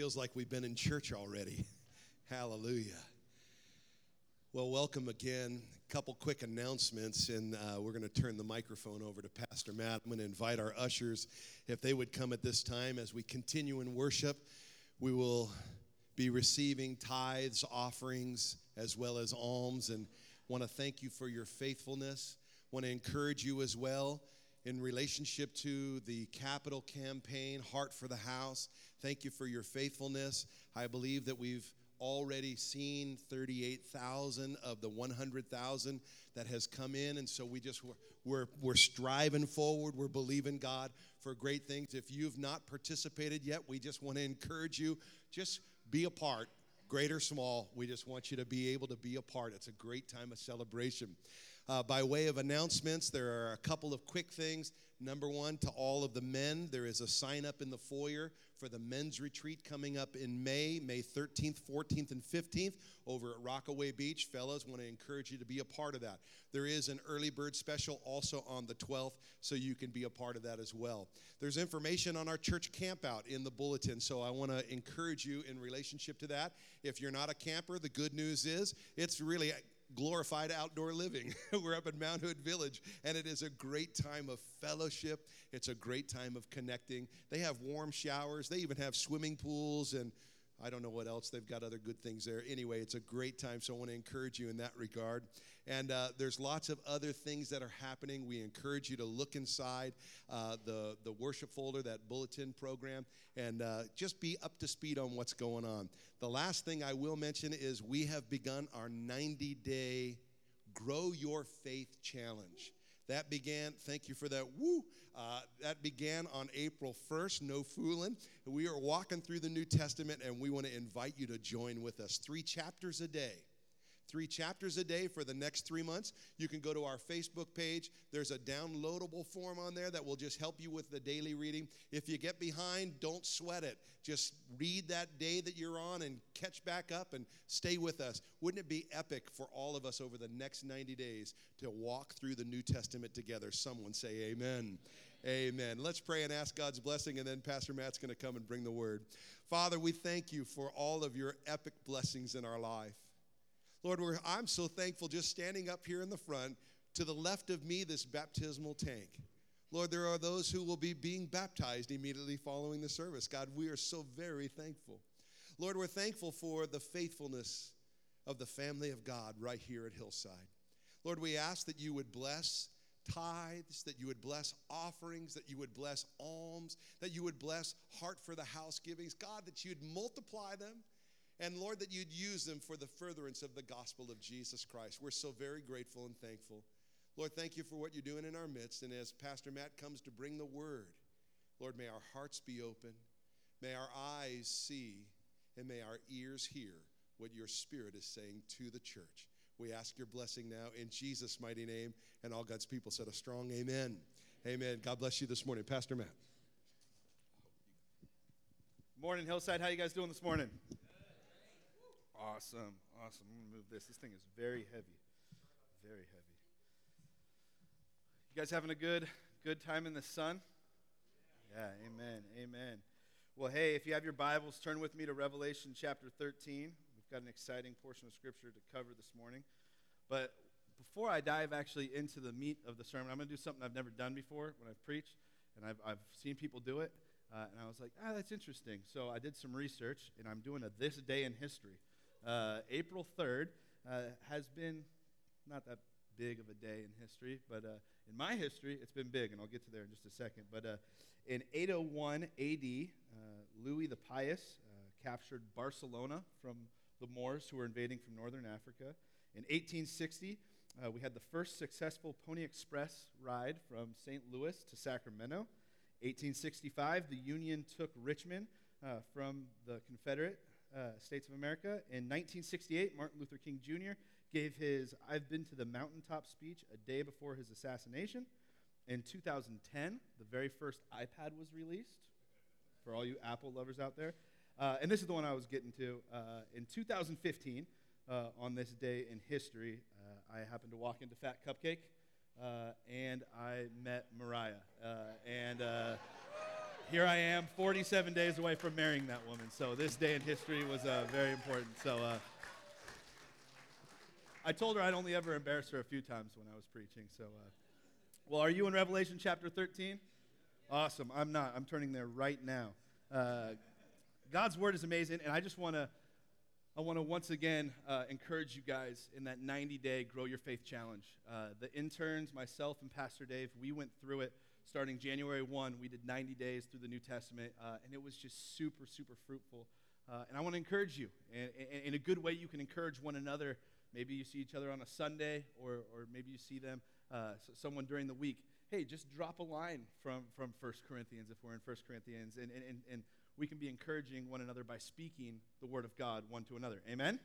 feels like we've been in church already. Hallelujah. Well, welcome again. A couple quick announcements, and uh, we're going to turn the microphone over to Pastor Matt. I'm going to invite our ushers, if they would come at this time as we continue in worship. We will be receiving tithes, offerings, as well as alms, and want to thank you for your faithfulness. Want to encourage you as well in relationship to the capital campaign, Heart for the House. Thank you for your faithfulness. I believe that we've already seen 38,000 of the 100,000 that has come in. And so we just, we're, we're striving forward. We're believing God for great things. If you've not participated yet, we just want to encourage you. Just be a part, great or small. We just want you to be able to be a part. It's a great time of celebration. Uh, by way of announcements, there are a couple of quick things. Number one, to all of the men, there is a sign up in the foyer for the men's retreat coming up in May, May 13th, 14th, and 15th over at Rockaway Beach. Fellas, want to encourage you to be a part of that. There is an early bird special also on the 12th, so you can be a part of that as well. There's information on our church campout in the bulletin, so I want to encourage you in relationship to that. If you're not a camper, the good news is it's really glorified outdoor living. We're up in Mount Hood Village, and it is a great time of fellowship. It's a great time of connecting. They have warm showers, they even have swimming pools, and I don't know what else. They've got other good things there. Anyway, it's a great time, so I want to encourage you in that regard. And uh, there's lots of other things that are happening. We encourage you to look inside uh, the, the worship folder, that bulletin program, and uh, just be up to speed on what's going on. The last thing I will mention is we have begun our 90 day Grow Your Faith Challenge. That began, thank you for that, woo. Uh, that began on April 1st, no fooling. We are walking through the New Testament and we want to invite you to join with us. Three chapters a day three chapters a day for the next three months. You can go to our Facebook page. There's a downloadable form on there that will just help you with the daily reading. If you get behind, don't sweat it. Just read that day that you're on and catch back up and stay with us. Wouldn't it be epic for all of us over the next 90 days to walk through the New Testament together? Someone say, Amen. Amen. Let's pray and ask God's blessing, and then Pastor Matt's going to come and bring the word. Father, we thank you for all of your epic blessings in our life. Lord, I'm so thankful just standing up here in the front. To the left of me, this baptismal tank. Lord, there are those who will be being baptized immediately following the service. God, we are so very thankful. Lord, we're thankful for the faithfulness of the family of God right here at Hillside. Lord, we ask that you would bless tithes, that you would bless offerings, that you would bless alms, that you would bless heart for the house givings. God, that you'd multiply them and Lord, that you'd use them for the furtherance of the gospel of Jesus Christ. We're so very grateful and thankful. Lord, thank you for what you're doing in our midst. And as Pastor Matt comes to bring the word, Lord, may our hearts be open, may our eyes see, and may our ears hear what your Spirit is saying to the church. We ask your blessing now in Jesus' mighty name. And all God's people said a strong amen. Amen. God bless you this morning. Pastor Matt. Morning, Hillside. How you guys doing this morning? Awesome. Awesome. I'm going to move this. This thing is very heavy. Very heavy. You guys having a good good time in the sun? Yeah, amen. Amen. Well, hey, if you have your Bibles, turn with me to Revelation chapter 13. We've got an exciting portion of scripture to cover this morning. But before I dive actually into the meat of the sermon, I'm going to do something I've never done before when I've preached, and I've, I've seen people do it. Uh, and I was like, ah, that's interesting. So I did some research, and I'm doing a This Day in History. Uh, April 3rd uh, has been not that big of a day in history, but uh, in my history, it's been big, and I'll get to there in just a second. But uh, in 801 AD, uh, Louis the Pious captured Barcelona from the Moors who were invading from northern Africa. In 1860, uh, we had the first successful Pony Express ride from St. Louis to Sacramento. 1865, the Union took Richmond uh, from the Confederate uh, States of America. In 1968, Martin Luther King Jr. gave his I've Been to the Mountaintop speech a day before his assassination. In 2010, the very first iPad was released for all you Apple lovers out there. Uh, and this is the one I was getting to. Uh, in 2015, uh, on this day in history, uh, I happened to walk into Fat Cupcake uh, and I met Mariah. and here I am, 47 days away from marrying that woman. So this day in history was uh, very important. So uh, I told her I'd only ever embarrass her a few times when I was preaching. So, uh, well, are you in Revelation chapter 13? Awesome. I'm not. I'm turning there right now. Uh, God's word is amazing, and I just want to. I want to once again uh, encourage you guys in that 90 day Grow Your Faith Challenge. Uh, the interns, myself, and Pastor Dave, we went through it starting January 1. We did 90 days through the New Testament, uh, and it was just super, super fruitful. Uh, and I want to encourage you. And, and, in a good way, you can encourage one another. Maybe you see each other on a Sunday, or, or maybe you see them, uh, someone during the week. Hey, just drop a line from, from 1 Corinthians if we're in 1 Corinthians. And, and, and we can be encouraging one another by speaking the Word of God one to another. Amen?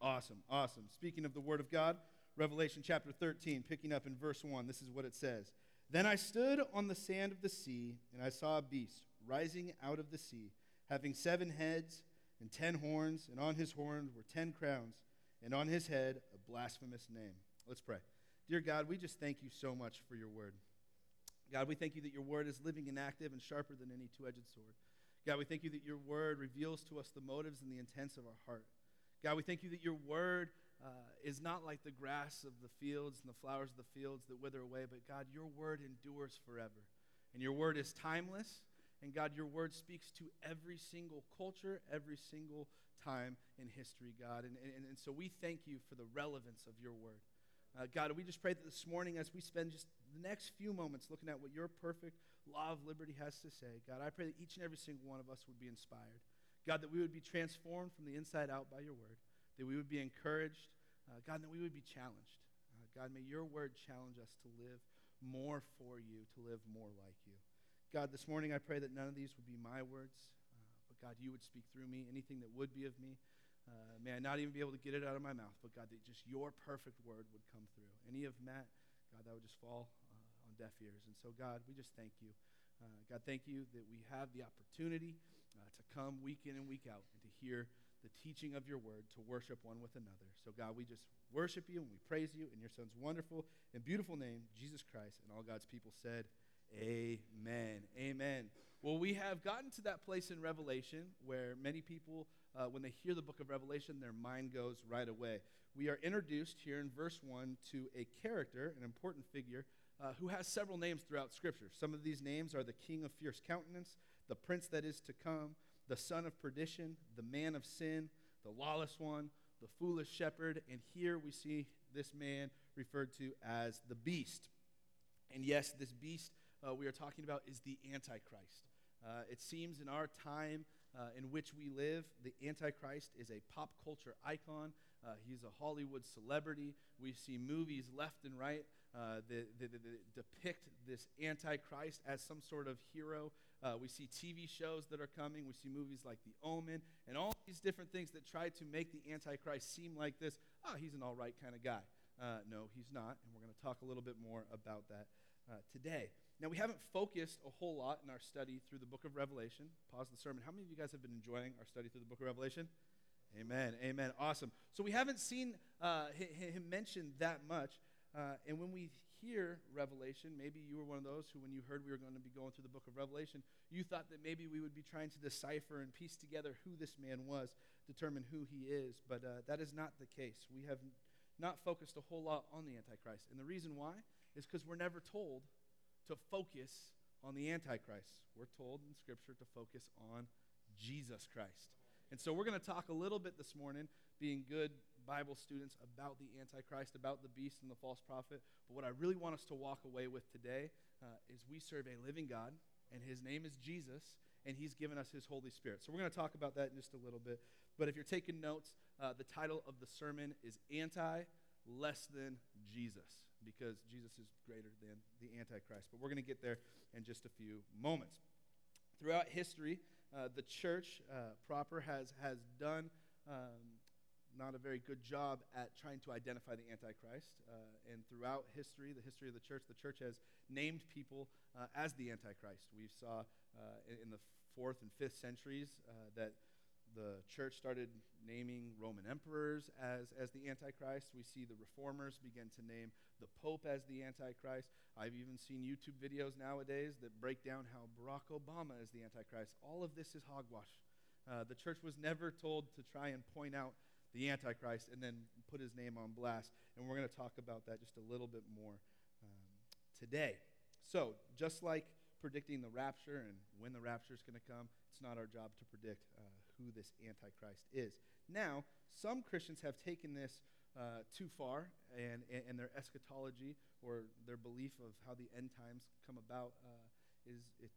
Awesome, awesome. Speaking of the Word of God, Revelation chapter 13, picking up in verse 1, this is what it says. Then I stood on the sand of the sea, and I saw a beast rising out of the sea, having seven heads and ten horns, and on his horns were ten crowns, and on his head a blasphemous name. Let's pray. Dear God, we just thank you so much for your word. God, we thank you that your word is living and active and sharper than any two edged sword. God, we thank you that your word reveals to us the motives and the intents of our heart. God, we thank you that your word uh, is not like the grass of the fields and the flowers of the fields that wither away, but God, your word endures forever. And your word is timeless. And God, your word speaks to every single culture, every single time in history, God. And, and, and so we thank you for the relevance of your word. Uh, God, we just pray that this morning, as we spend just the next few moments looking at what your perfect law of liberty has to say, God, I pray that each and every single one of us would be inspired. God, that we would be transformed from the inside out by your word, that we would be encouraged, uh, God, that we would be challenged. Uh, God, may your word challenge us to live more for you, to live more like you. God, this morning I pray that none of these would be my words, uh, but God, you would speak through me. Anything that would be of me, uh, may I not even be able to get it out of my mouth, but God, that just your perfect word would come through. Any of Matt, God, that would just fall uh, on deaf ears. And so, God, we just thank you. Uh, God, thank you that we have the opportunity uh, to come week in and week out and to hear the teaching of your word, to worship one with another. So, God, we just worship you and we praise you in your son's wonderful and beautiful name, Jesus Christ. And all God's people said, Amen. Amen. Well, we have gotten to that place in Revelation where many people, uh, when they hear the book of Revelation, their mind goes right away. We are introduced here in verse 1 to a character, an important figure, uh, who has several names throughout Scripture. Some of these names are the King of Fierce Countenance, the Prince that is to come, the Son of Perdition, the Man of Sin, the Lawless One, the Foolish Shepherd, and here we see this man referred to as the Beast. And yes, this beast uh, we are talking about is the Antichrist. Uh, it seems in our time uh, in which we live, the Antichrist is a pop culture icon. Uh, he's a Hollywood celebrity. We see movies left and right uh, that, that, that, depict this Antichrist as some sort of hero. Uh, we see TV shows that are coming. We see movies like The Omen and all these different things that try to make the Antichrist seem like this. Ah, oh, he's an all right kind of guy. no, he's not. And we're going to talk a little bit more about that today. Now, we haven't focused a whole lot in our study through the book of Revelation. Pause the sermon. How many of you guys have been enjoying our study through the book of Revelation? Amen. Amen. Awesome. So, we haven't seen uh, him mentioned that much. Uh, and when we hear Revelation, maybe you were one of those who, when you heard we were going to be going through the book of Revelation, you thought that maybe we would be trying to decipher and piece together who this man was, determine who he is. But uh, that is not the case. We have not focused a whole lot on the Antichrist. And the reason why is because we're never told to focus on the Antichrist. We're told in Scripture to focus on Jesus Christ. And so we're going to talk a little bit this morning, being good Bible students, about the Antichrist, about the beast and the false prophet. But what I really want us to walk away with today uh, is we serve a living God, and his name is Jesus, and he's given us his Holy Spirit. So we're going to talk about that in just a little bit. But if you're taking notes, uh, the title of the sermon is Anti Less Than Jesus because Jesus is greater than the Antichrist. But we're going to get there in just a few moments. Throughout history, uh, the church uh, proper has, has done um, not a very good job at trying to identify the Antichrist. Uh, and throughout history, the history of the church, the church has named people uh, as the Antichrist. We saw uh, in, in, the fourth and fifth centuries uh, that the church started naming Roman emperors as, as the Antichrist. We see the reformers begin to name the Pope as the Antichrist. I've even seen YouTube videos nowadays that break down how Barack Obama is the Antichrist. All of this is hogwash. Uh, the church was never told to try and point out the Antichrist and then put his name on blast. And we're going to talk about that just a little bit more um, today. So, just like predicting the rapture and when the rapture is going to come, it's not our job to predict uh, who this Antichrist is. Now, some Christians have taken this uh, too far, and, and, their eschatology or their belief of how the end times come about uh, is it,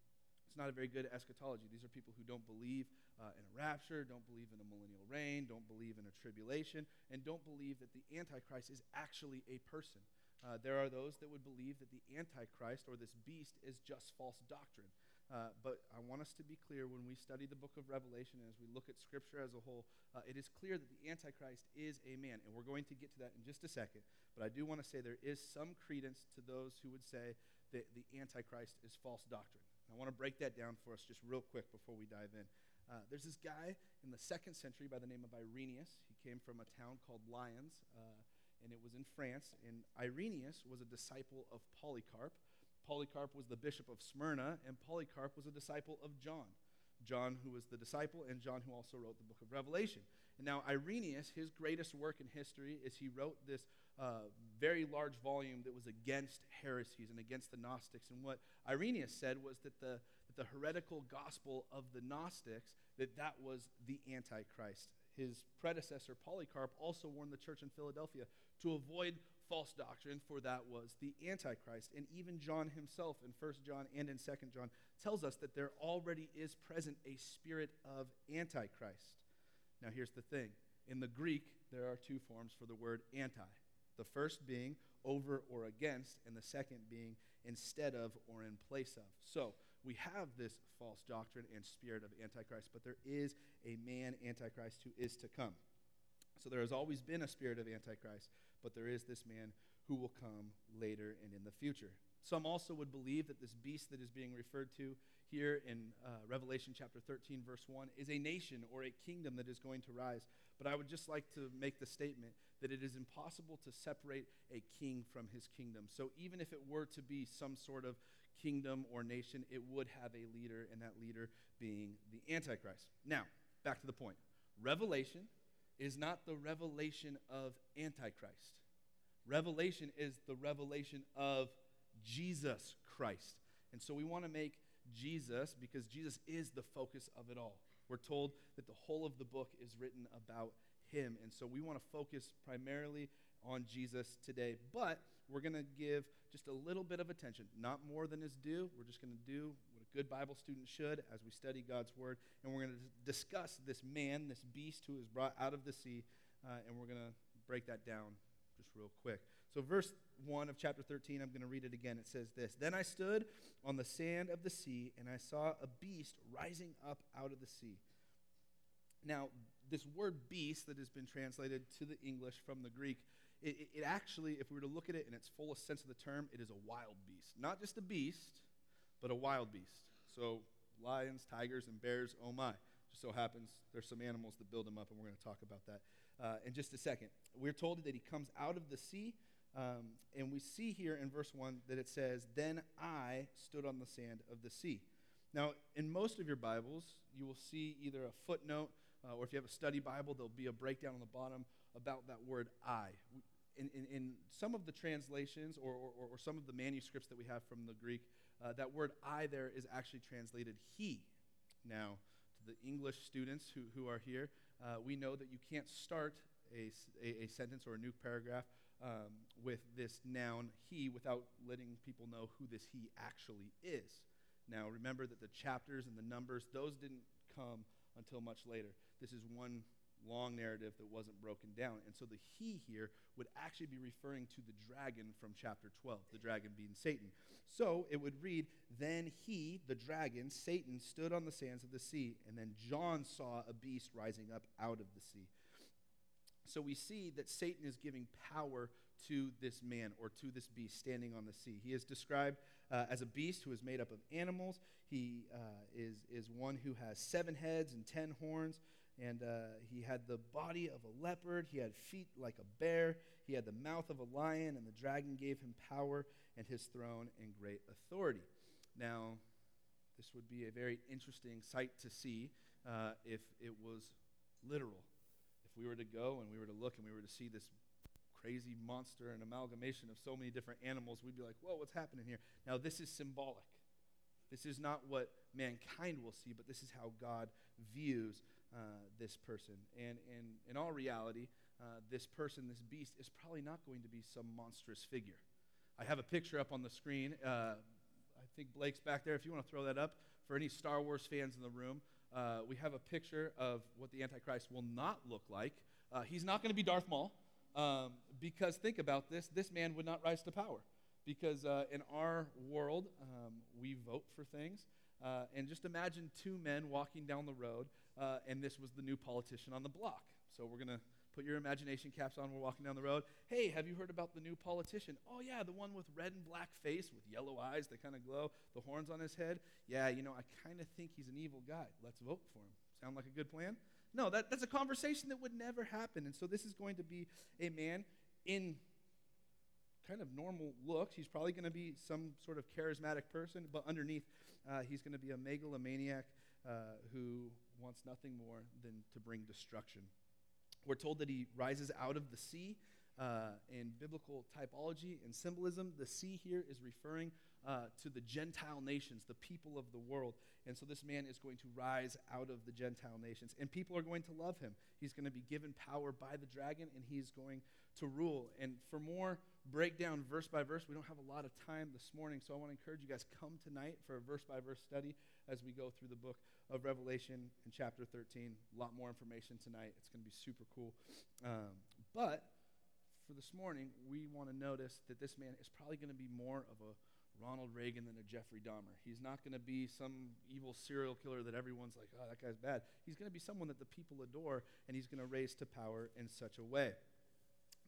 it's not a very good eschatology. These are people who don't believe uh, in a rapture, don't believe in a millennial reign, don't believe in a tribulation, and don't believe that the Antichrist is actually a person. Uh, there are those that would believe that the Antichrist or this beast is just false doctrine. Uh, but I want us to be clear when we study the book of Revelation and as we look at Scripture as a whole, uh, it is clear that the Antichrist is a man. And we're going to get to that in just a second. But I do want to say there is some credence to those who would say that the Antichrist is false doctrine. I want to break that down for us just real quick before we dive in. Uh, there's this guy in the second century by the name of Irenaeus. He came from a town called Lyons, uh, and it was in France. And Irenaeus was a disciple of Polycarp. Polycarp was the bishop of Smyrna, and Polycarp was a disciple of John. John, who was the disciple, and John, who also wrote the book of Revelation. And now, Irenaeus, his greatest work in history is he wrote this uh, very large volume that was against heresies and against the Gnostics. And what Irenaeus said was that the, the heretical gospel of the Gnostics, that that was the Antichrist. His predecessor, Polycarp, also warned the church in Philadelphia to avoid false doctrine, for that was the Antichrist. And even John himself in 1 John and in 2 John tells us that there already is present a spirit of Antichrist. Now, here's the thing in the Greek, there are two forms for the word anti. The first being over or against, and the second being instead of or in place of. So, we have this false doctrine and spirit of Antichrist, but there is a man, Antichrist, who is to come. So there has always been a spirit of Antichrist, but there is this man who will come later and in the future. Some also would believe that this beast that is being referred to here in uh, Revelation chapter 13, verse 1, is a nation or a kingdom that is going to rise. But I would just like to make the statement that it is impossible to separate a king from his kingdom. So even if it were to be some sort of kingdom or nation, it would have a leader, and that leader being the Antichrist. Now, back to the point. Revelation is not the revelation of Antichrist. Revelation is the revelation of Jesus Christ. And so we want to make Jesus, because Jesus is the focus of it all. We're told that the whole of the book is written about him. And so we want to focus primarily on Jesus today. But we're going to give just a little bit of attention, not more than is due. We're just going to do what a good Bible student should as we study God's Word. And we're going to discuss this man, this beast who is brought out of the sea. Uh, and we're going to break that down just real quick. So, verse 1 of chapter 13, I'm going to read it again. It says this Then I stood on the sand of the sea, and I saw a beast rising up out of the sea. Now, this word beast that has been translated to the English from the Greek, it, it, actually, if we were to look at it in its fullest sense of the term, it is a wild beast. Not just a beast, but a wild beast. So, lions, tigers, and bears, oh my. Just so happens there's some animals that build them up, and we're going to talk about that uh, in just a second. We're told that he comes out of the sea, um, and we see here in verse 1 that it says, Then I stood on the sand of the sea. Now, in most of your Bibles, you will see either a footnote uh, or if you have a study Bible, there'll be a breakdown on the bottom about that word I. In, in, in some of the translations or, or, or, some of the manuscripts that we have from the Greek, uh, that word I there is actually translated he. Now, to the English students who, who are here, uh, we know that you can't start a, a, a sentence or a new paragraph um, with this noun he without letting people know who this he actually is. Now, remember that the chapters and the numbers, those didn't come until much later. This is one long narrative that wasn't broken down. And so the he here would actually be referring to the dragon from chapter 12, the dragon being Satan. So it would read Then he, the dragon, Satan, stood on the sands of the sea, and then John saw a beast rising up out of the sea. So we see that Satan is giving power to this man or to this beast standing on the sea. He is described uh, as a beast who is made up of animals. He uh, is, is one who has seven heads and ten horns And uh, he had the body of a leopard, he had feet like a bear, he had the mouth of a lion, and the dragon gave him power and his throne and great authority. Now, this would be a very interesting sight to see uh, if it was literal. If we were to go and we were to look and we were to see this crazy monster and amalgamation of so many different animals, we'd be like, whoa, what's happening here? Now, this is symbolic. This is not what mankind will see, but this is how God views uh, this person. And, and in all reality, uh, this person, this beast, is probably not going to be some monstrous figure. I have a picture up on the screen. Uh, I think Blake's back there. If you want to throw that up for any Star Wars fans in the room, uh, we have a picture of what the Antichrist will not look like. Uh, he's not going to be Darth Maul. Um, because think about this this man would not rise to power. Because uh, in our world, um, we vote for things. Uh, and just imagine two men walking down the road, uh, and this was the new politician on the block. So we're going to put your imagination caps on. We're walking down the road. Hey, have you heard about the new politician? Oh, yeah, the one with red and black face with yellow eyes that kind of glow, the horns on his head. Yeah, you know, I kind of think he's an evil guy. Let's vote for him. Sound like a good plan? No, that, that's a conversation that would never happen. And so this is going to be a man in kind of normal looks. He's probably going to be some sort of charismatic person, but underneath, uh, he's going to be a megalomaniac uh, who wants nothing more than to bring destruction. We're told that he rises out of the sea. Uh, in biblical typology and symbolism, the sea here is referring uh, to the Gentile nations, the people of the world. And so this man is going to rise out of the Gentile nations, and people are going to love him. He's going to be given power by the dragon, and he's going to rule. And for more breakdown, verse by verse, we don't have a lot of time this morning, so I want to encourage you guys come tonight for a verse by verse study as we go through the book of Revelation in chapter 13. A lot more information tonight. It's going to be super cool. Um, but for this morning, we want to notice that this man is probably going to be more of a Ronald Reagan than a Jeffrey Dahmer. He's not going to be some evil serial killer that everyone's like, oh, that guy's bad. He's going to be someone that the people adore, and he's going to raise to power in such a way.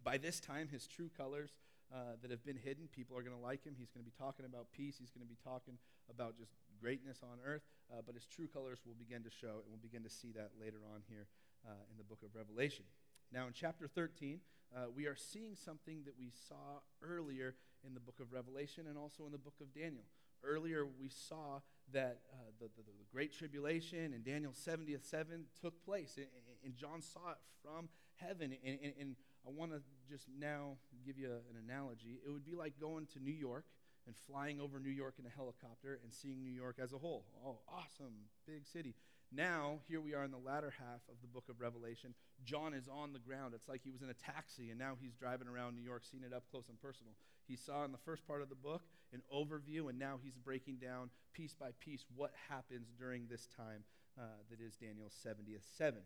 By this time, his true colors uh, that have been hidden, people are going to like him. He's going to be talking about peace. He's going to be talking about just greatness on earth. Uh, but his true colors will begin to show, and we'll begin to see that later on here uh, in the book of Revelation. Now, in chapter 13, uh, we are seeing something that we saw earlier in the book of Revelation and also in the book of Daniel. Earlier, we saw that uh, the, the, the, Great Tribulation and Daniel's 70th seven took place, and, and, John saw it from heaven. And, and, and I want to just now give you an analogy. It would be like going to New York and flying over New York in a helicopter and seeing New York as a whole. Oh, awesome, big city. Now, here we are in the latter half of the book of Revelation. John is on the ground. It's like he was in a taxi, and now he's driving around New York, seeing it up close and personal. He saw in the first part of the book an overview, and now he's breaking down piece by piece what happens during this time uh, that is Daniel's 70th seven.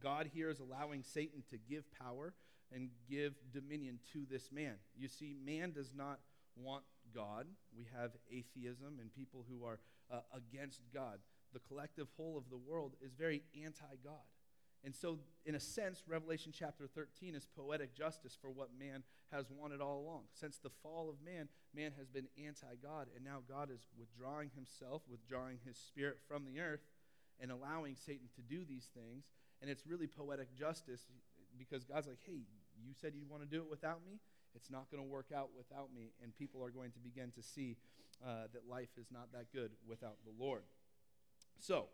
God here is allowing Satan to give power and give dominion to this man. You see, man does not want God. We have atheism and people who are uh, against God the collective whole of the world is very anti God. And so, in a sense, Revelation chapter 13 is poetic justice for what man has wanted all along. Since the fall of man, man has been anti God, and now God is withdrawing himself, withdrawing his spirit from the earth, and allowing Satan to do these things. And it's really poetic justice because God's like, hey, you said you want to do it without me? It's not going to work out without me. And people are going to begin to see uh, that life is not that good without the Lord. So,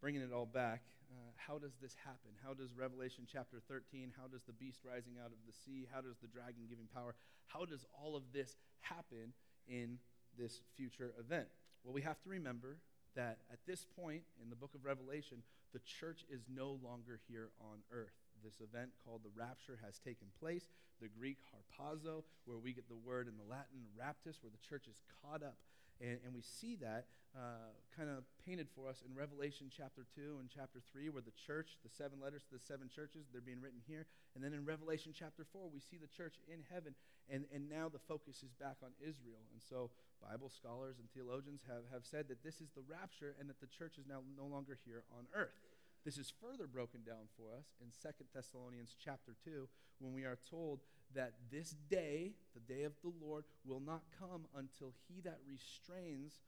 bringing it all back, uh, how does this happen? How does Revelation chapter 13, how does the beast rising out of the sea, how does the dragon giving power, how does all of this happen in this future event? Well, we have to remember that at this point in the book of Revelation, the church is no longer here on earth. This event called the rapture has taken place. The Greek harpazo, where we get the word in the Latin raptus, where the church is caught up and, and we see that uh, kind of painted for us in Revelation chapter 2 and chapter 3, where the church, the seven letters to the seven churches, they're being written here. And then in Revelation chapter 4, we see the church in heaven. And, and now the focus is back on Israel. And so Bible scholars and theologians have, have said that this is the rapture and that the church is now no longer here on earth. This is further broken down for us in Second Thessalonians chapter 2 when we are told that this day, the day of the Lord, will not come until he that restrains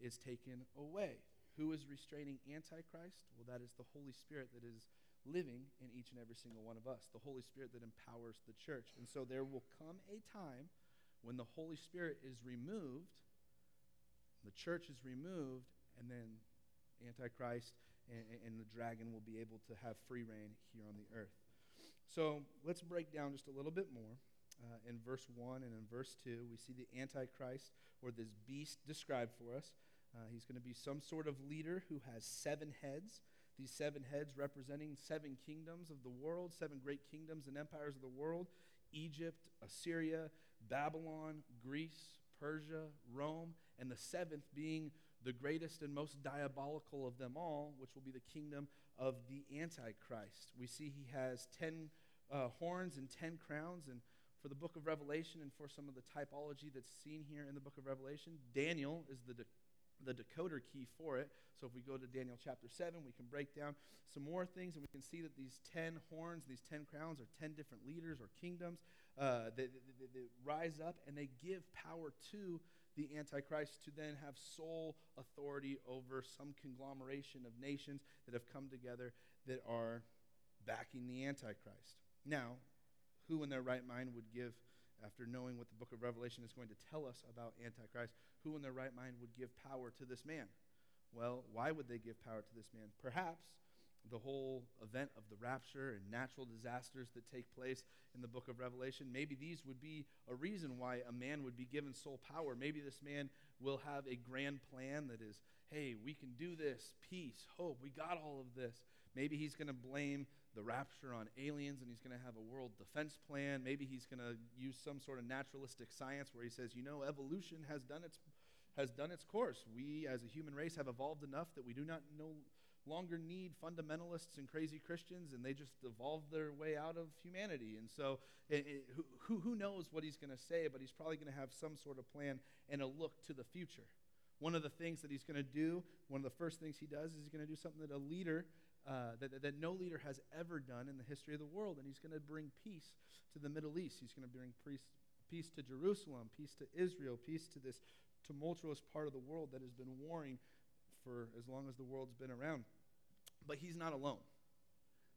is taken away. Who is restraining Antichrist? Well, that is the Holy Spirit that is living in each and every single one of us, the Holy Spirit that empowers the church. And so there will come a time when the Holy Spirit is removed, the church is removed, and then Antichrist and, and the dragon will be able to have free reign here on the earth. So let's break down just a little bit more. Uh, in verse 1 and in verse 2, we see the Antichrist or this beast described for us. Uh, he's going to be some sort of leader who has seven heads. These seven heads representing seven kingdoms of the world, seven great kingdoms and empires of the world Egypt, Assyria, Babylon, Greece, Persia, Rome, and the seventh being the greatest and most diabolical of them all, which will be the kingdom of the Antichrist. We see he has ten uh, horns and ten crowns, and for the book of Revelation and for some of the typology that's seen here in the book of Revelation, Daniel is the de- the decoder key for it. So if we go to Daniel chapter 7, we can break down some more things and we can see that these 10 horns, these 10 crowns, are 10 different leaders or kingdoms uh, that, that, that, rise up and they give power to the Antichrist to then have sole authority over some conglomeration of nations that have come together that are backing the Antichrist. Now, who in their right mind would give, after knowing what the book of Revelation is going to tell us about Antichrist, who in their right mind would give power to this man? Well, why would they give power to this man? Perhaps the whole event of the rapture and natural disasters that take place in the book of Revelation, maybe these would be a reason why a man would be given sole power. Maybe this man will have a grand plan that is, hey, we can do this, peace, hope, we got all of this. Maybe he's going to blame the rapture on aliens and he's going to have a world defense plan. Maybe he's going to use some sort of naturalistic science where he says, you know, evolution has done its has done its course. We as a human race have evolved enough that we do not no longer need fundamentalists and crazy Christians and they just evolved their way out of humanity. And so eh, eh, it, it, who, who knows what he's going to say, but he's probably going to have some sort of plan and a look to the future. One of the things that he's going to do, one of the first things he does is he's going to do something that a leader uh, that, that no leader has ever done in the history of the world. And he's going to bring peace to the Middle East. He's going to bring peace, peace to Jerusalem, peace to Israel, peace to this tumultuous part of the world that has been warring for as long as the world's been around. But he's not alone.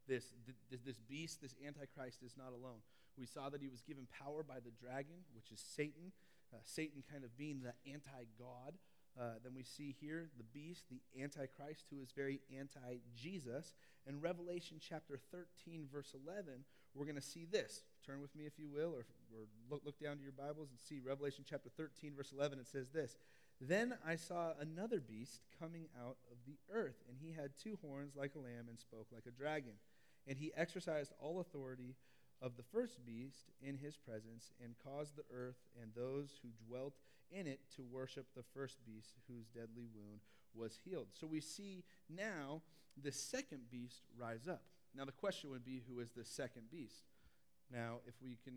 This, this, this beast, this Antichrist, is not alone. We saw that he was given power by the dragon, which is Satan. Uh, Satan kind of being the anti God uh, then we see here the beast, the Antichrist, who is very anti Jesus. In Revelation chapter 13, verse 11, we're going to see this. Turn with me, if you will, or, or look, look down to your Bibles and see Revelation chapter 13, verse 11. It says this Then I saw another beast coming out of the earth, and he had two horns like a lamb and spoke like a dragon. And he exercised all authority of the first beast in his presence and caused the earth and those who dwelt in it to worship the first beast whose deadly wound was healed. So we see now the second beast rise up. Now the question would be who is the second beast? Now, if we can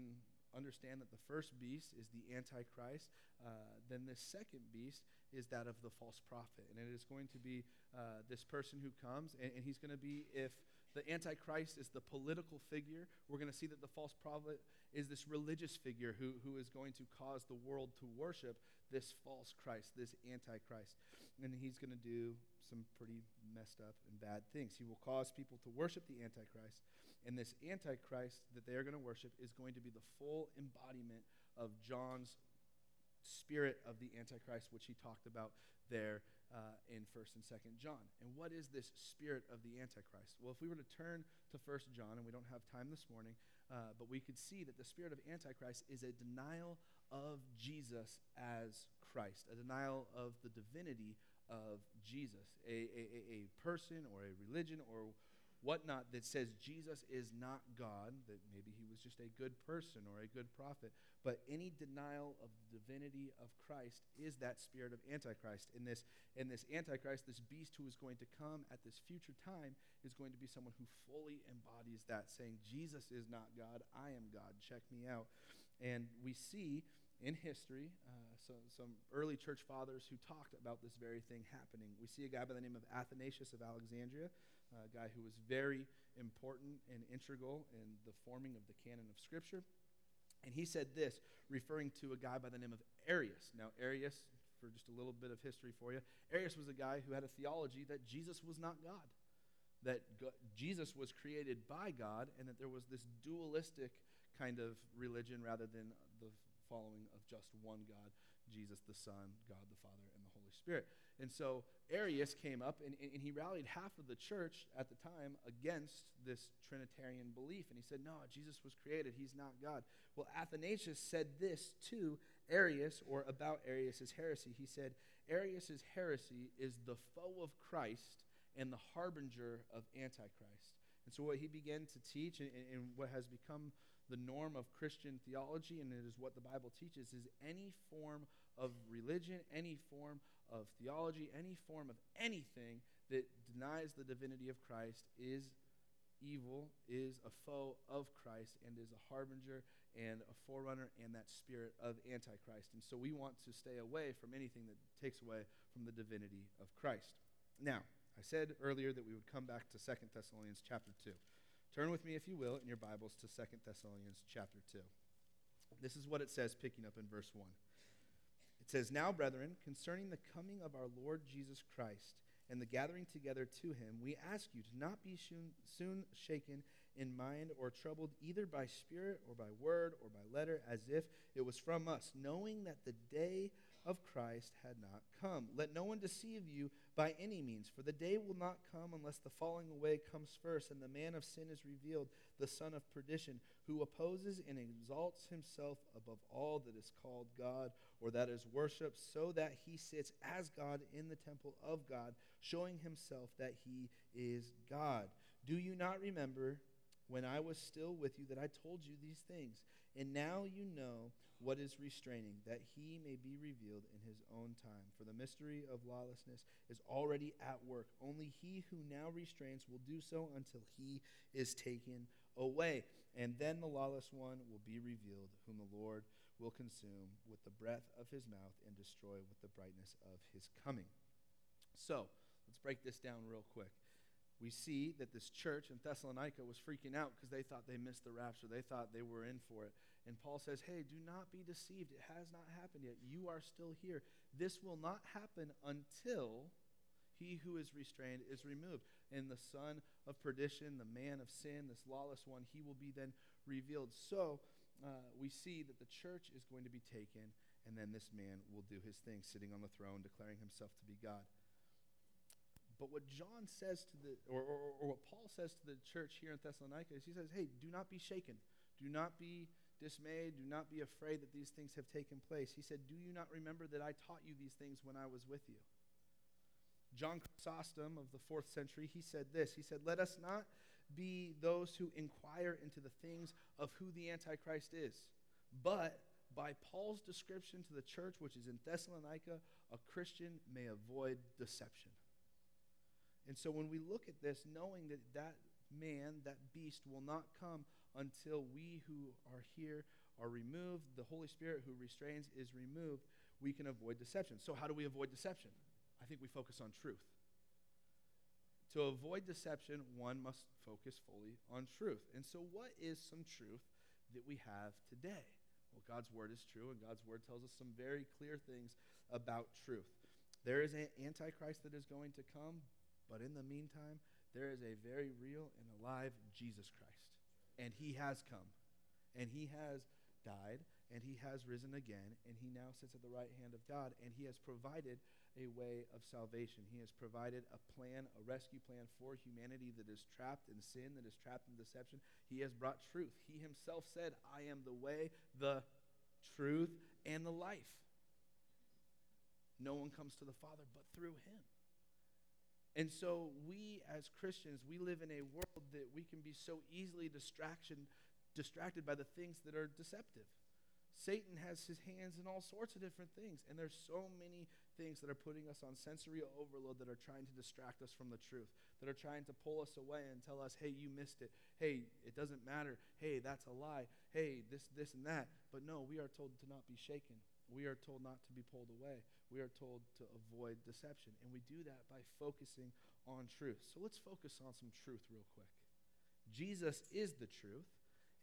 understand that the first beast is the Antichrist, uh, then the second beast is that of the false prophet. And it is going to be uh, this person who comes, and, and he's going to be, if the Antichrist is the political figure. We're going to see that the false prophet is this religious figure who, who is going to cause the world to worship this false Christ, this Antichrist. And he's going to do some pretty messed up and bad things. He will cause people to worship the Antichrist. And this Antichrist that they are going to worship is going to be the full embodiment of John's spirit of the Antichrist, which he talked about there uh, in 1st and 2nd John. And what is this spirit of the Antichrist? Well, if we were to turn to 1st John, and we don't have time this morning, uh, but we could see that the spirit of Antichrist is a denial of Jesus as Christ, a denial of the divinity of Jesus, a, a, a person or a religion or whatnot that says Jesus is not God, that maybe he was just a good person or a good prophet, but any denial of the divinity of Christ is that spirit of Antichrist. In this, in this Antichrist, this beast who is going to come at this future time is going to be someone who fully embodies that, saying, Jesus is not God, I am God, check me out. And we see in history uh, so, some early church fathers who talked about this very thing happening. We see a guy by the name of Athanasius of Alexandria a guy who was very important and integral in the forming of the canon of Scripture. And he said this, referring to a guy by the name of Arius. Now, Arius, for just a little bit of history for you. Arius was a guy who had a theology that Jesus was not God, that God, Jesus was created by God, and that there was this dualistic kind of religion rather than the following of just one God, Jesus the Son, God the Father, and the Holy Spirit. And so Arius came up and, and he rallied half of the church at the time against this Trinitarian belief. And he said, No, Jesus was created, he's not God. Well, Athanasius said this to Arius, or about Arius' heresy. He said, Arius' heresy is the foe of Christ and the harbinger of Antichrist. And so, what he began to teach, and, and what has become the norm of Christian theology, and it is what the Bible teaches, is any form of religion, any form of theology, any form of anything that denies the divinity of Christ is evil, is a foe of Christ, and is a harbinger and a forerunner and that spirit of Antichrist. And so we want to stay away from anything that takes away from the divinity of Christ. Now, I said earlier that we would come back to Second Thessalonians chapter 2. Turn with me, if you will, in your Bibles to Second Thessalonians chapter 2. This is what it says, picking up in verse 1. Says, Now, brethren, concerning the coming of our Lord Jesus Christ and the gathering together to him, we ask you to not be soon shaken in mind or troubled either by spirit or by word or by letter, as if it was from us, knowing that the day of Christ had not come. Let no one deceive you by any means, for the day will not come unless the falling away comes first, and the man of sin is revealed, the son of perdition, who opposes and exalts himself above all that is called God or that is worshipped, so that he sits as God in the temple of God, showing himself that he is God. Do you not remember when I was still with you that I told you these things? And now you know what is restraining, that he may be revealed in his own time. For the mystery of lawlessness is already at work. Only he who now restrains will do so until he is taken away. And then the lawless one will be revealed, whom the Lord will consume with the breath of his mouth and destroy with the brightness of his coming. So, let's break this down real quick we see that this church in Thessalonica was freaking out because they thought they missed the rapture. They thought they were in for it. And Paul says, Hey, do not be deceived. It has not happened yet. You are still here. This will not happen until he who is restrained is removed. And the son of perdition, the man of sin, this lawless one, he will be then revealed. So uh, we see that the church is going to be taken, and then this man will do his thing, sitting on the throne, declaring himself to be God. But what John says to the, or, or, or, what Paul says to the church here in Thessalonica is he says, hey, do not be shaken. Do not be dismayed. Do not be afraid that these things have taken place. He said, do you not remember that I taught you these things when I was with you? John Chrysostom of the fourth century, he said this. He said, let us not be those who inquire into the things of who the Antichrist is, but by Paul's description to the church, which is in Thessalonica, a Christian may avoid deception. And so when we look at this, knowing that that man, that beast, will not come until we who are here are removed, the Holy Spirit who restrains is removed, we can avoid deception. So, how do we avoid deception? I think we focus on truth. To avoid deception, one must focus fully on truth. And so, what is some truth that we have today? Well, God's word is true, and God's word tells us some very clear things about truth. There is an antichrist that is going to come, but in the meantime, there is a very real and alive Jesus Christ. And he has come. And he has died. And he has risen again. And he now sits at the right hand of God. And he has provided a way of salvation. He has provided a plan, a rescue plan for humanity that is trapped in sin, that is trapped in deception. He has brought truth. He himself said, I am the way, the truth, and the life. No one comes to the Father but through him. And so we as Christians, we live in a world that we can be so easily distraction, distracted by the things that are deceptive. Satan has his hands in all sorts of different things, and there's so many things that are putting us on sensory overload that are trying to distract us from the truth, that are trying to pull us away and tell us, "Hey, you missed it. Hey, it doesn't matter. Hey, that's a lie. Hey, this this and that." But no, we are told to not be shaken. We are told not to be pulled away we are told to avoid deception. And we do that by focusing on truth. So let's focus on some truth real quick. Jesus is the truth,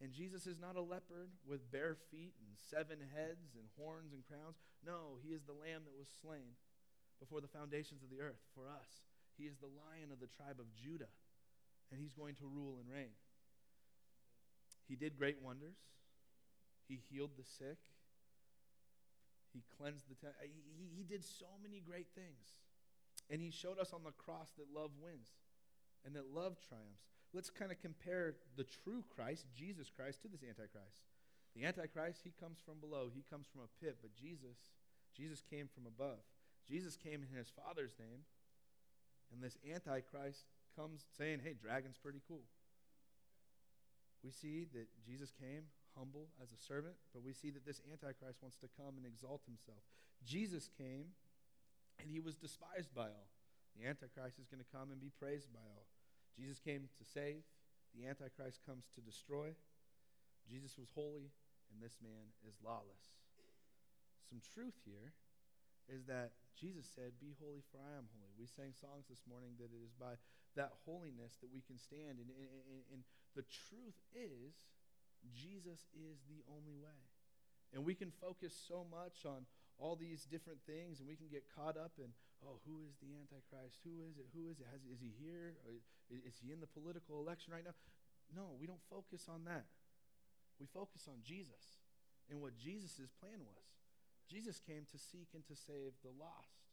And Jesus is not a leopard with bear feet and seven heads and horns and crowns. No, he is the lamb that was slain before the foundations of the earth for us. He is the lion of the tribe of Judah, and he's going to rule and reign. He did great wonders. He healed the sick. He cleansed the temple. He, he did so many great things. And he showed us on the cross that love wins and that love triumphs. Let's kind of compare the true Christ, Jesus Christ, to this Antichrist. The Antichrist, he comes from below, he comes from a pit, but Jesus, Jesus came from above. Jesus came in his Father's name, and this Antichrist comes saying, hey, dragon's pretty cool. We see that Jesus came humble as a servant, but we see that this Antichrist wants to come and exalt himself. Jesus came and he was despised by all. The Antichrist is going to come and be praised by all. Jesus came to save, the Antichrist comes to destroy. Jesus was holy, and this man is lawless. Some truth here is that Jesus said, Be holy, for I am holy. We sang songs this morning that it is by that holiness that we can stand. And, and, and, the truth is, Jesus is the only way. And we can focus so much on all these different things, and we can get caught up in, oh, who is the Antichrist? Who is it? Who is it? Has, is he here? Is he in the political election right now? No, we don't focus on that. We focus on Jesus and what Jesus' plan was. Jesus came to seek and to save the lost.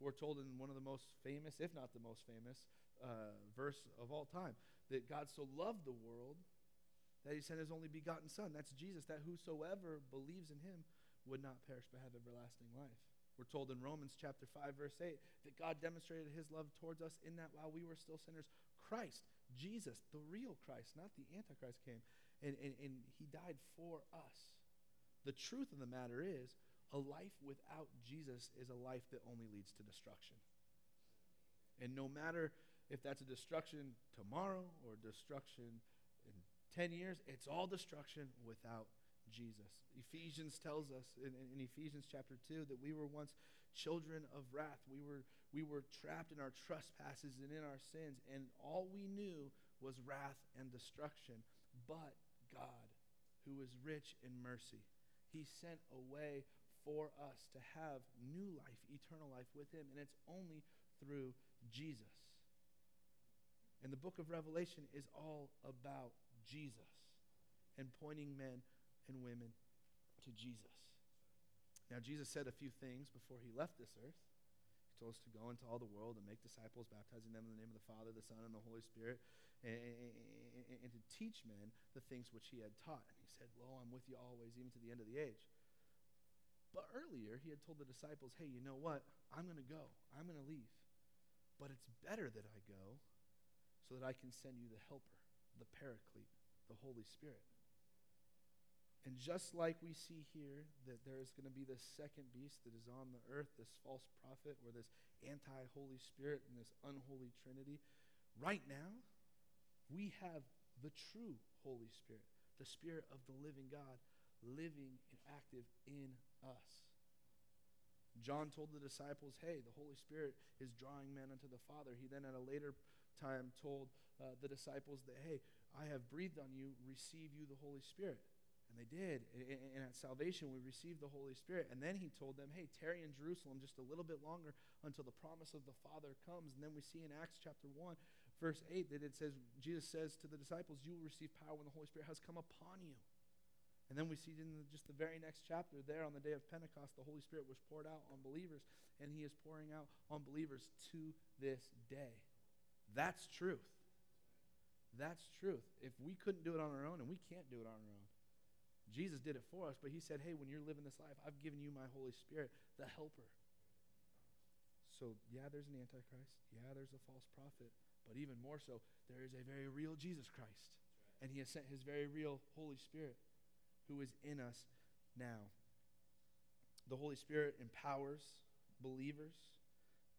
We're told in one of the most famous, if not the most famous, uh, verse of all time that God so loved the world that he sent his only begotten Son. That's Jesus, that whosoever believes in him would not perish but have everlasting life. We're told in Romans chapter 5, verse 8, that God demonstrated his love towards us in that while we were still sinners, Christ, Jesus, the real Christ, not the Antichrist, came and, and, and he died for us. The truth of the matter is, a life without Jesus is a life that only leads to destruction. And no matter if that's a destruction tomorrow or destruction 10 years, it's all destruction without Jesus. Ephesians tells us in, in, Ephesians chapter 2 that we were once children of wrath. We were, we were trapped in our trespasses and in our sins, and all we knew was wrath and destruction. But God, who is rich in mercy, He sent a way for us to have new life, eternal life with Him, and it's only through Jesus. And the book of Revelation is all about Jesus and pointing men and women to Jesus. Now, Jesus said a few things before he left this earth. He told us to go into all the world and make disciples, baptizing them in the name of the Father, the Son, and the Holy Spirit, and, and, and to teach men the things which he had taught. And he said, Lo, I'm with you always, even to the end of the age. But earlier, he had told the disciples, Hey, you know what? I'm going to go. I'm going to leave. But it's better that I go so that I can send you the helper, the paraclete, the Holy Spirit. And just like we see here that there is going to be this second beast that is on the earth, this false prophet or this anti Holy Spirit and this unholy Trinity, right now, we have the true Holy Spirit, the Spirit of the living God, living and active in us. John told the disciples, hey, the Holy Spirit is drawing men unto the Father. He then, at a later time, told uh, the disciples that, hey, I have breathed on you, receive you the Holy Spirit. And they did. And at salvation, we received the Holy Spirit. And then he told them, hey, tarry in Jerusalem just a little bit longer until the promise of the Father comes. And then we see in Acts chapter 1, verse 8, that it says, Jesus says to the disciples, You will receive power when the Holy Spirit has come upon you. And then we see in the, just the very next chapter, there on the day of Pentecost, the Holy Spirit was poured out on believers, and he is pouring out on believers to this day. That's truth. That's truth. If we couldn't do it on our own, and we can't do it on our own, Jesus did it for us, but he said, hey, when you're living this life, I've given you my Holy Spirit, the helper. So, yeah, there's an Antichrist. Yeah, there's a false prophet. But even more so, there is a very real Jesus Christ. And he has sent his very real Holy Spirit who is in us now. The Holy Spirit empowers believers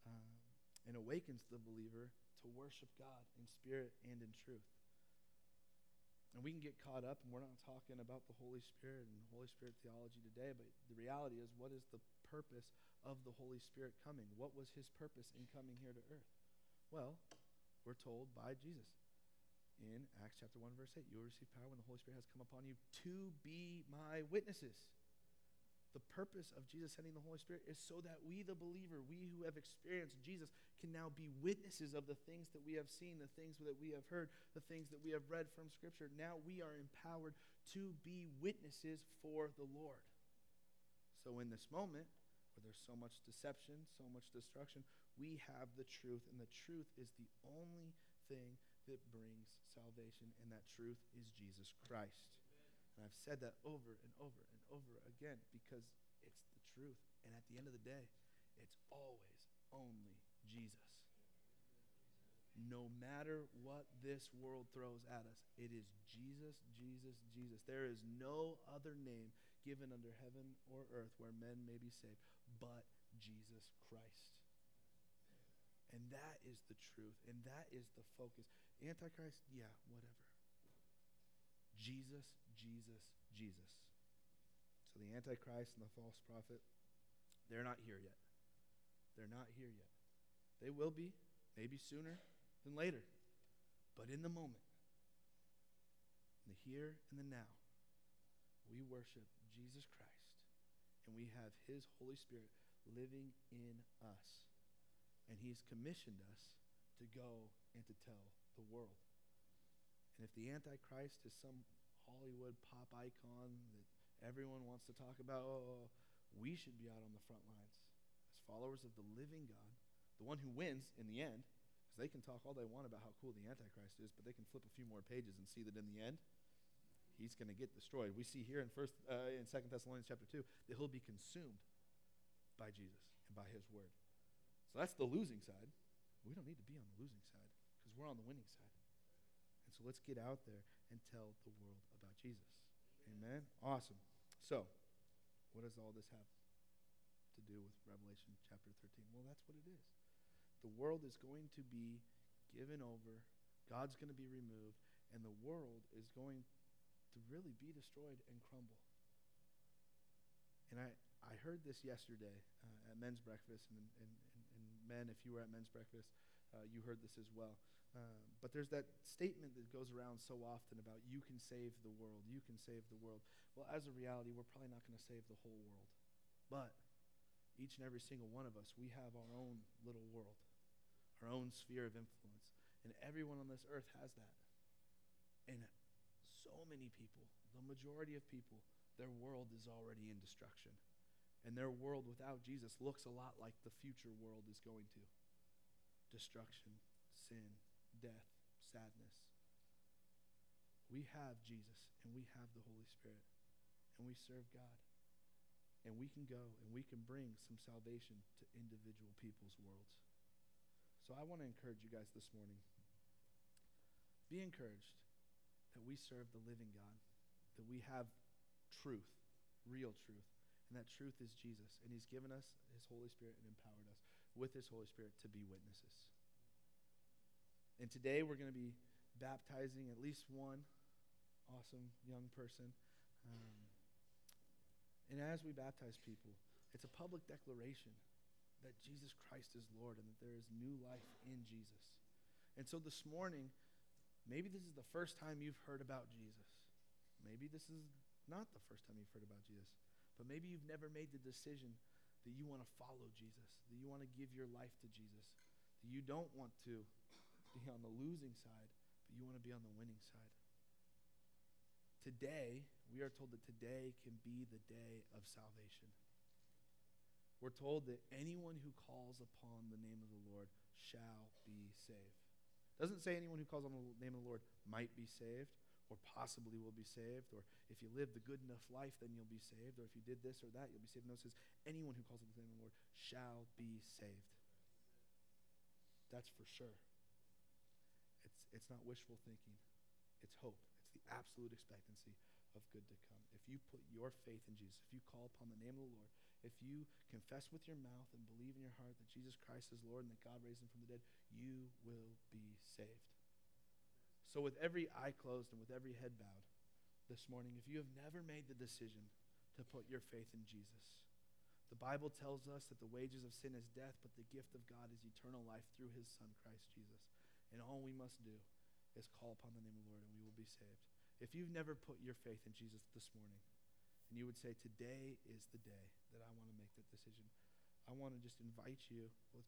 uh, and awakens the believer to worship God in spirit and in truth. And we can get caught up, and we're not talking about the Holy Spirit and Holy Spirit theology today, but the reality is what is the purpose of the Holy Spirit coming? What was his purpose in coming here to earth? Well, we're told by Jesus. in Acts chapter 1, verse 8. You will receive power when the Holy Spirit has come upon you to be my witnesses. The purpose of Jesus sending the Holy Spirit is so that we, the believer, we who have experienced Jesus, can now be witnesses of the things that we have seen, the things that we have heard, the things that we have read from Scripture. Now we are empowered to be witnesses for the Lord. So, in this moment, where there's so much deception, so much destruction, we have the truth, and the truth is the only thing that brings salvation, and that truth is Jesus Christ. And I've said that over and over and over again because it's the truth. And at the end of the day, it's always only Jesus. No matter what this world throws at us, it is Jesus, Jesus, Jesus. There is no other name given under heaven or earth where men may be saved but Jesus Christ. And that is the truth, and that is the focus. Antichrist, yeah, whatever. Jesus, Jesus, Jesus. So the Antichrist and the false prophet, they're not here yet. They're not here yet. They will be, maybe sooner than later. But in the moment, in the here and the now, we worship Jesus Christ and we have His Holy Spirit living in us. And He's commissioned us to go and to tell the world. And if the Antichrist is some Hollywood pop icon everyone wants to talk about, oh, we should be out on the front lines as followers of the living God, the one who wins in the end. Because they can talk all they want about how cool the Antichrist is, but they can flip a few more pages and see that in the end, he's going to get destroyed. We see here in first uh, in Second Thessalonians chapter two that he'll be consumed by Jesus and by His word. So that's the losing side. We don't need to be on the losing side because we're on the winning side. And so let's get out there and tell the world about Jesus. Amen. Awesome. So, what does all this have to do with Revelation chapter 13? Well, that's what it is. The world is going to be given over, God's going to be removed, and the world is going to really be destroyed and crumble. And I, I heard this yesterday uh, at men's breakfast, and, and, and, and, men, if you were at men's breakfast, uh, you heard this as well. Uh, but there's that statement that goes around so often about you can save the world, you can save the world. Well, as a reality, we're probably not going to save the whole world. But each and every single one of us, we have our own little world, our own sphere of influence. And everyone on this earth has that. And so many people, the majority of people, their world is already in destruction. And their world without Jesus looks a lot like the future world is going to destruction, sin, death, sadness. We have Jesus and we have the Holy Spirit and we serve God. And we can go and we can bring some salvation to individual people's worlds. So I want to encourage you guys this morning. Be encouraged that we serve the living God, that we have truth, real truth, and that truth is Jesus. And He's given us His Holy Spirit and empowered us with His Holy Spirit to be witnesses. And today we're going to be baptizing at least one awesome young person. Um, and as we baptize people, it's a public declaration that Jesus Christ is Lord and that there is new life in Jesus. And so this morning, maybe this is the first time you've heard about Jesus. Maybe this is not the first time you've heard about Jesus. But maybe you've never made the decision that you want to follow Jesus, that you want to give your life to Jesus, that you don't want to be on the losing side, but you want to be on the winning side. Today, we are told that today can be the day of salvation. We're told that anyone who calls upon the name of the Lord shall be saved. Doesn't say anyone who calls on the name of the Lord might be saved or possibly will be saved, or if you live the good enough life, then you'll be saved, or if you did this or that, you'll be saved. No, it says, anyone who calls on the name of the Lord shall be saved. That's for sure. It's, not wishful thinking, it's hope. It's the absolute expectancy of good to come. If you put your faith in Jesus, if you call upon the name of the Lord, if you confess with your mouth and believe in your heart that Jesus Christ is Lord and that God raised him from the dead, you will be saved. So, with every eye closed and with every head bowed this morning, if you have never made the decision to put your faith in Jesus, the Bible tells us that the wages of sin is death, but the gift of God is eternal life through his Son, Christ Jesus. And all we must do is call upon the name of the Lord and we will be saved. If you've never put your faith in Jesus this morning, and you would say, Today is the day that I want to make that decision, I want to just invite you with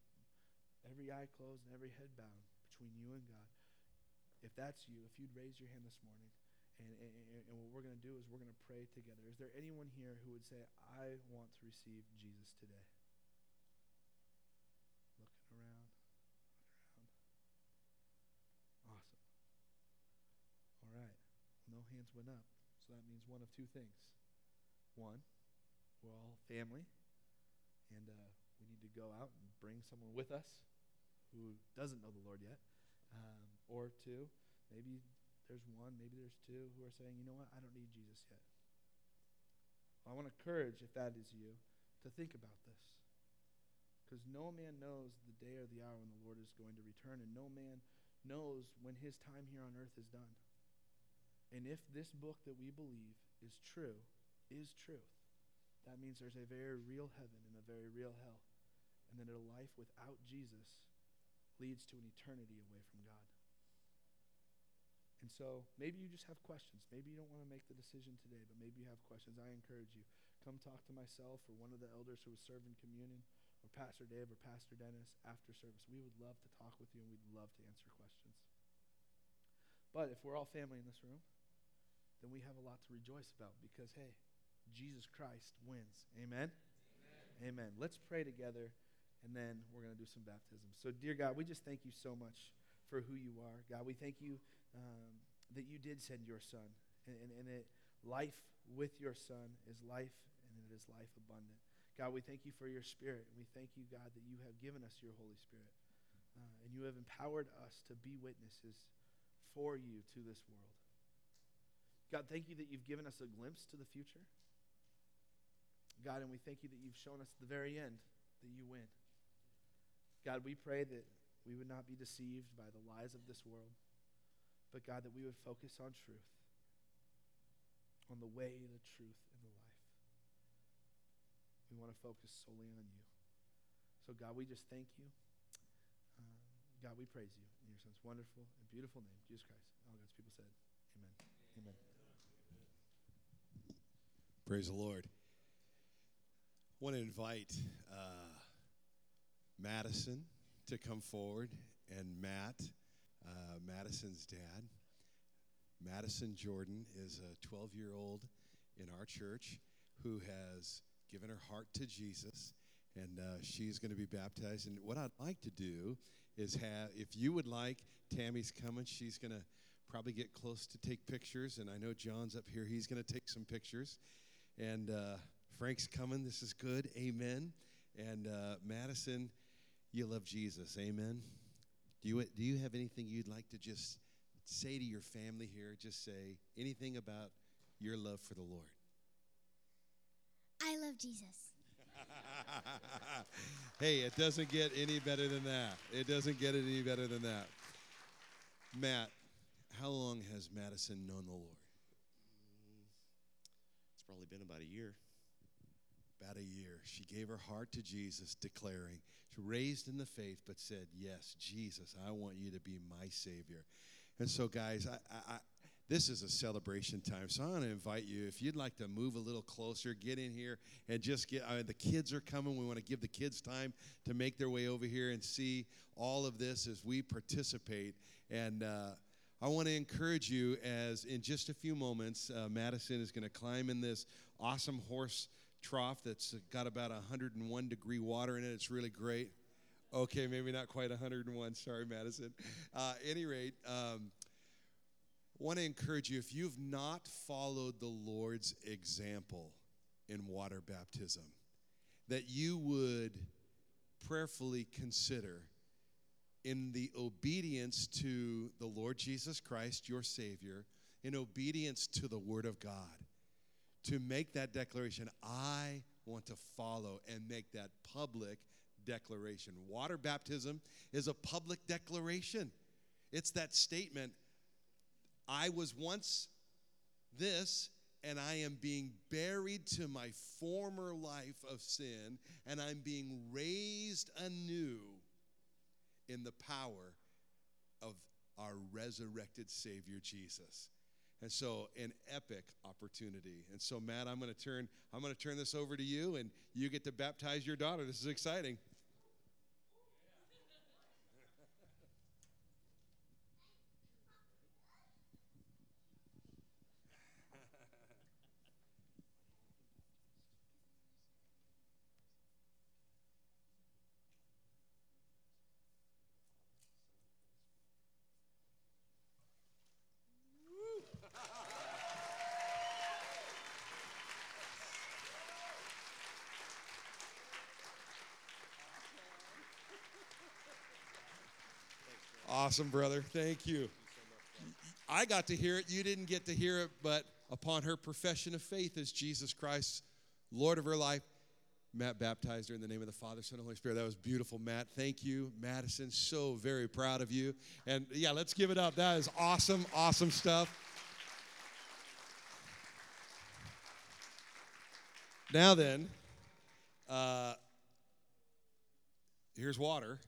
every eye closed and every head bowed between you and God. If that's you, if you'd raise your hand this morning, and, and, and what we're going to do is we're going to pray together. Is there anyone here who would say, I want to receive Jesus today? Looking around, looking around. Awesome. All right. No hands went up. So that means one of two things. One, we're all family, and uh, we need to go out and bring someone with us who doesn't know the Lord yet. Um, or two, maybe there's one, maybe there's two who are saying, you know what, I don't need Jesus yet. Well, I want to encourage, if that is you, to think about this. Because no man knows the day or the hour when the Lord is going to return, and no man knows when his time here on earth is done. And if this book that we believe is true, is truth, that means there's a very real heaven and a very real hell. And that a life without Jesus leads to an eternity away from God. And so maybe you just have questions. Maybe you don't want to make the decision today, but maybe you have questions. I encourage you. Come talk to myself or one of the elders who is serving communion or Pastor Dave or Pastor Dennis after service. We would love to talk with you and we'd love to answer questions. But if we're all family in this room, then we have a lot to rejoice about because, hey, Jesus Christ wins. Amen? Amen. Amen. Let's pray together and then we're going to do some baptisms. So, dear God, we just thank you so much for who you are. God, we thank you um, that you did send your son and, and, and life with your son is life and it is life abundant. God, we thank you for your spirit. And we thank you, God, that you have given us your Holy Spirit. Uh, and you have empowered us to be witnesses for you to this world. God, thank you that you've given us a glimpse to the future. God, and we thank you that you've shown us the very end that you win. God, we pray that we would not be deceived by the lies of this world, but God, that we would focus on truth, on the way, the truth, and the life. We want to focus solely on you. So, God, we just thank you. Uh, God, we praise you in your son's wonderful and beautiful name, Jesus Christ. All God's people said, Amen. Amen. Praise the Lord. I want to invite uh, Madison to come forward and Matt, uh, Madison's dad. Madison Jordan is a 12 year old in our church who has given her heart to Jesus, and uh, she's going to be baptized. And what I'd like to do is have, if you would like, Tammy's coming. She's going to probably get close to take pictures, and I know John's up here. He's going to take some pictures. And uh, Frank's coming. This is good. Amen. And uh, Madison, you love Jesus. Amen. Do you, do you have anything you'd like to just say to your family here? Just say anything about your love for the Lord. I love Jesus. hey, it doesn't get any better than that. It doesn't get any better than that. Matt, how long has Madison known the Lord? Probably been about a year. About a year. She gave her heart to Jesus, declaring, she raised in the faith, but said, Yes, Jesus, I want you to be my Savior. And so, guys, I, I, I this is a celebration time. So I want to invite you, if you'd like to move a little closer, get in here and just get. I mean, the kids are coming. We want to give the kids time to make their way over here and see all of this as we participate. And uh, I want to encourage you as in just a few moments, uh, Madison is going to climb in this awesome horse trough that's got about 101 degree water in it. It's really great. Okay, maybe not quite 101. Sorry, Madison. Uh, any rate, um, want to encourage you if you've not followed the Lord's example in water baptism, that you would prayerfully consider in the obedience to the Lord Jesus Christ, your Savior, in obedience to the Word of God, to make that declaration I want to follow and make that public declaration. Water baptism is a public declaration. It's that statement I was once this, and I am being buried to my former life of sin, and I'm being raised anew in the power of our resurrected Savior Jesus. And so an epic opportunity. And so Matt, I'm going to turn I'm going to turn this over to you and you get to baptize your daughter. This is exciting. Awesome, brother. Thank you. I got to hear it. You didn't get to hear it, but upon her profession of faith as Jesus Christ, Lord of her life, Matt baptized her in the name of the Father, Son, and Holy Spirit. That was beautiful, Matt. Thank you, Madison. So very proud of you. And yeah, let's give it up. That is awesome, awesome stuff. Now then, uh, here's water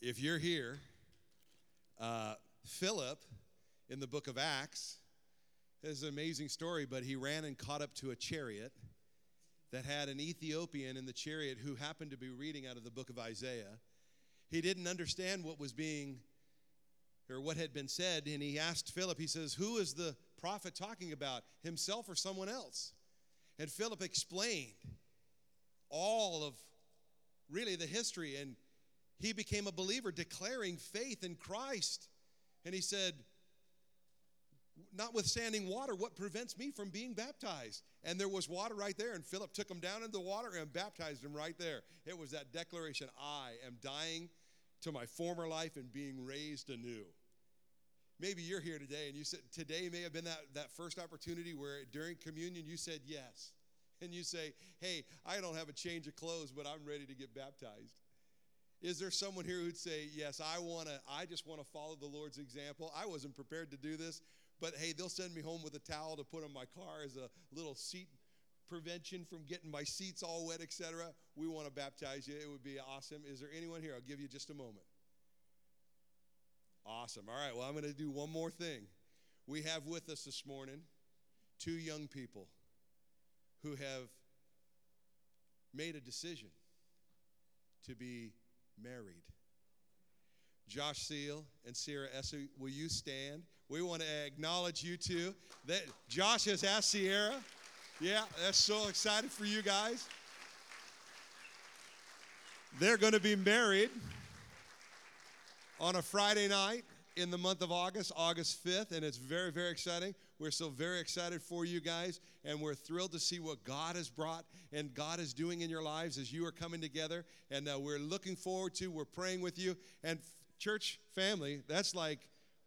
if you're here, uh, Philip in the book of Acts is an amazing story, but he ran and caught up to a chariot that had an Ethiopian in the chariot who happened to be reading out of the book of Isaiah. He didn't understand what was being or what had been said, and he asked Philip, he says, Who is the prophet talking about, himself or someone else? And Philip explained all of really the history and he became a believer, declaring faith in Christ. And he said, Notwithstanding water, what prevents me from being baptized? And there was water right there, and Philip took him down into the water and baptized him right there. It was that declaration I am dying to my former life and being raised anew. Maybe you're here today and you said, Today may have been that, that first opportunity where during communion you said yes. And you say, Hey, I don't have a change of clothes, but I'm ready to get baptized. Is there someone here who'd say, Yes, I want to, I just want to follow the Lord's example? I wasn't prepared to do this, but hey, they'll send me home with a towel to put on my car as a little seat prevention from getting my seats all wet, etc. We want to baptize you. It would be awesome. Is there anyone here? I'll give you just a moment. Awesome. All right, well, I'm going to do one more thing. We have with us this morning two young people who have made a decision to be married. Josh Seal and Sierra Essie, will you stand? We want to acknowledge you two. That Josh has asked Sierra. Yeah, that's so excited for you guys. They're going to be married on a Friday night in the month of August, August 5th, and it's very, very exciting. We're so very excited for you guys, and we're thrilled to see what God has brought and God is doing in your lives as you are coming together. And uh, we're looking forward to, we're praying with you. And church family, that's like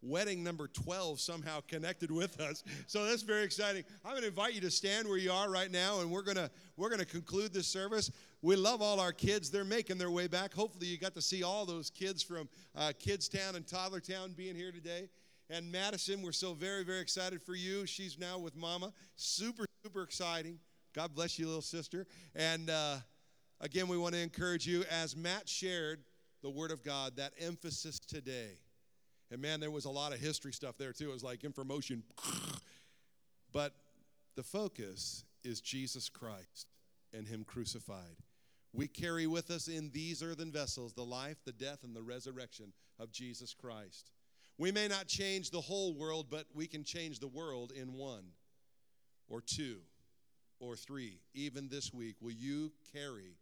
wedding number 12 somehow connected with us. So that's very exciting. I'm going to invite you to stand where you are right now and we're going to we're going to conclude this service. We love all our kids. They're making their way back. Hopefully you got to see all those kids from uh, Kids Town and Toddler Town being here today. And Madison, we're so very very excited for you. She's now with Mama. Super super exciting. God bless you little sister. And uh, again, we want to encourage you as Matt shared the word of God, that emphasis today and man, there was a lot of history stuff there too. It was like information. but the focus is Jesus Christ and Him crucified. We carry with us in these earthen vessels the life, the death, and the resurrection of Jesus Christ. We may not change the whole world, but we can change the world in one or two or three. Even this week, will you carry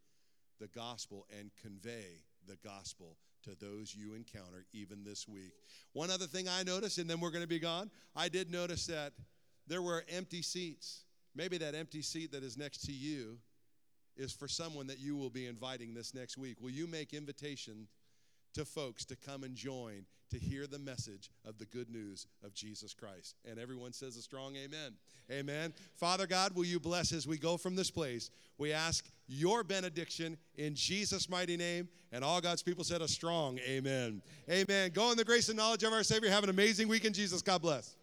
the gospel and convey the gospel to those you encounter even this week. One other thing I noticed, and then we're going to be gone, I did notice that there were empty seats. Maybe that empty seat that is next to you is for someone that you will be inviting this next week. Will you make invitation to folks to come and join to hear the message of the good news of Jesus Christ. And everyone says a strong amen. Amen. Father God, will you bless as we go from this place? We ask your benediction in Jesus' mighty name. And all God's people said a strong amen. Amen. Go in the grace and knowledge of our Savior. Have an amazing week in Jesus. God bless.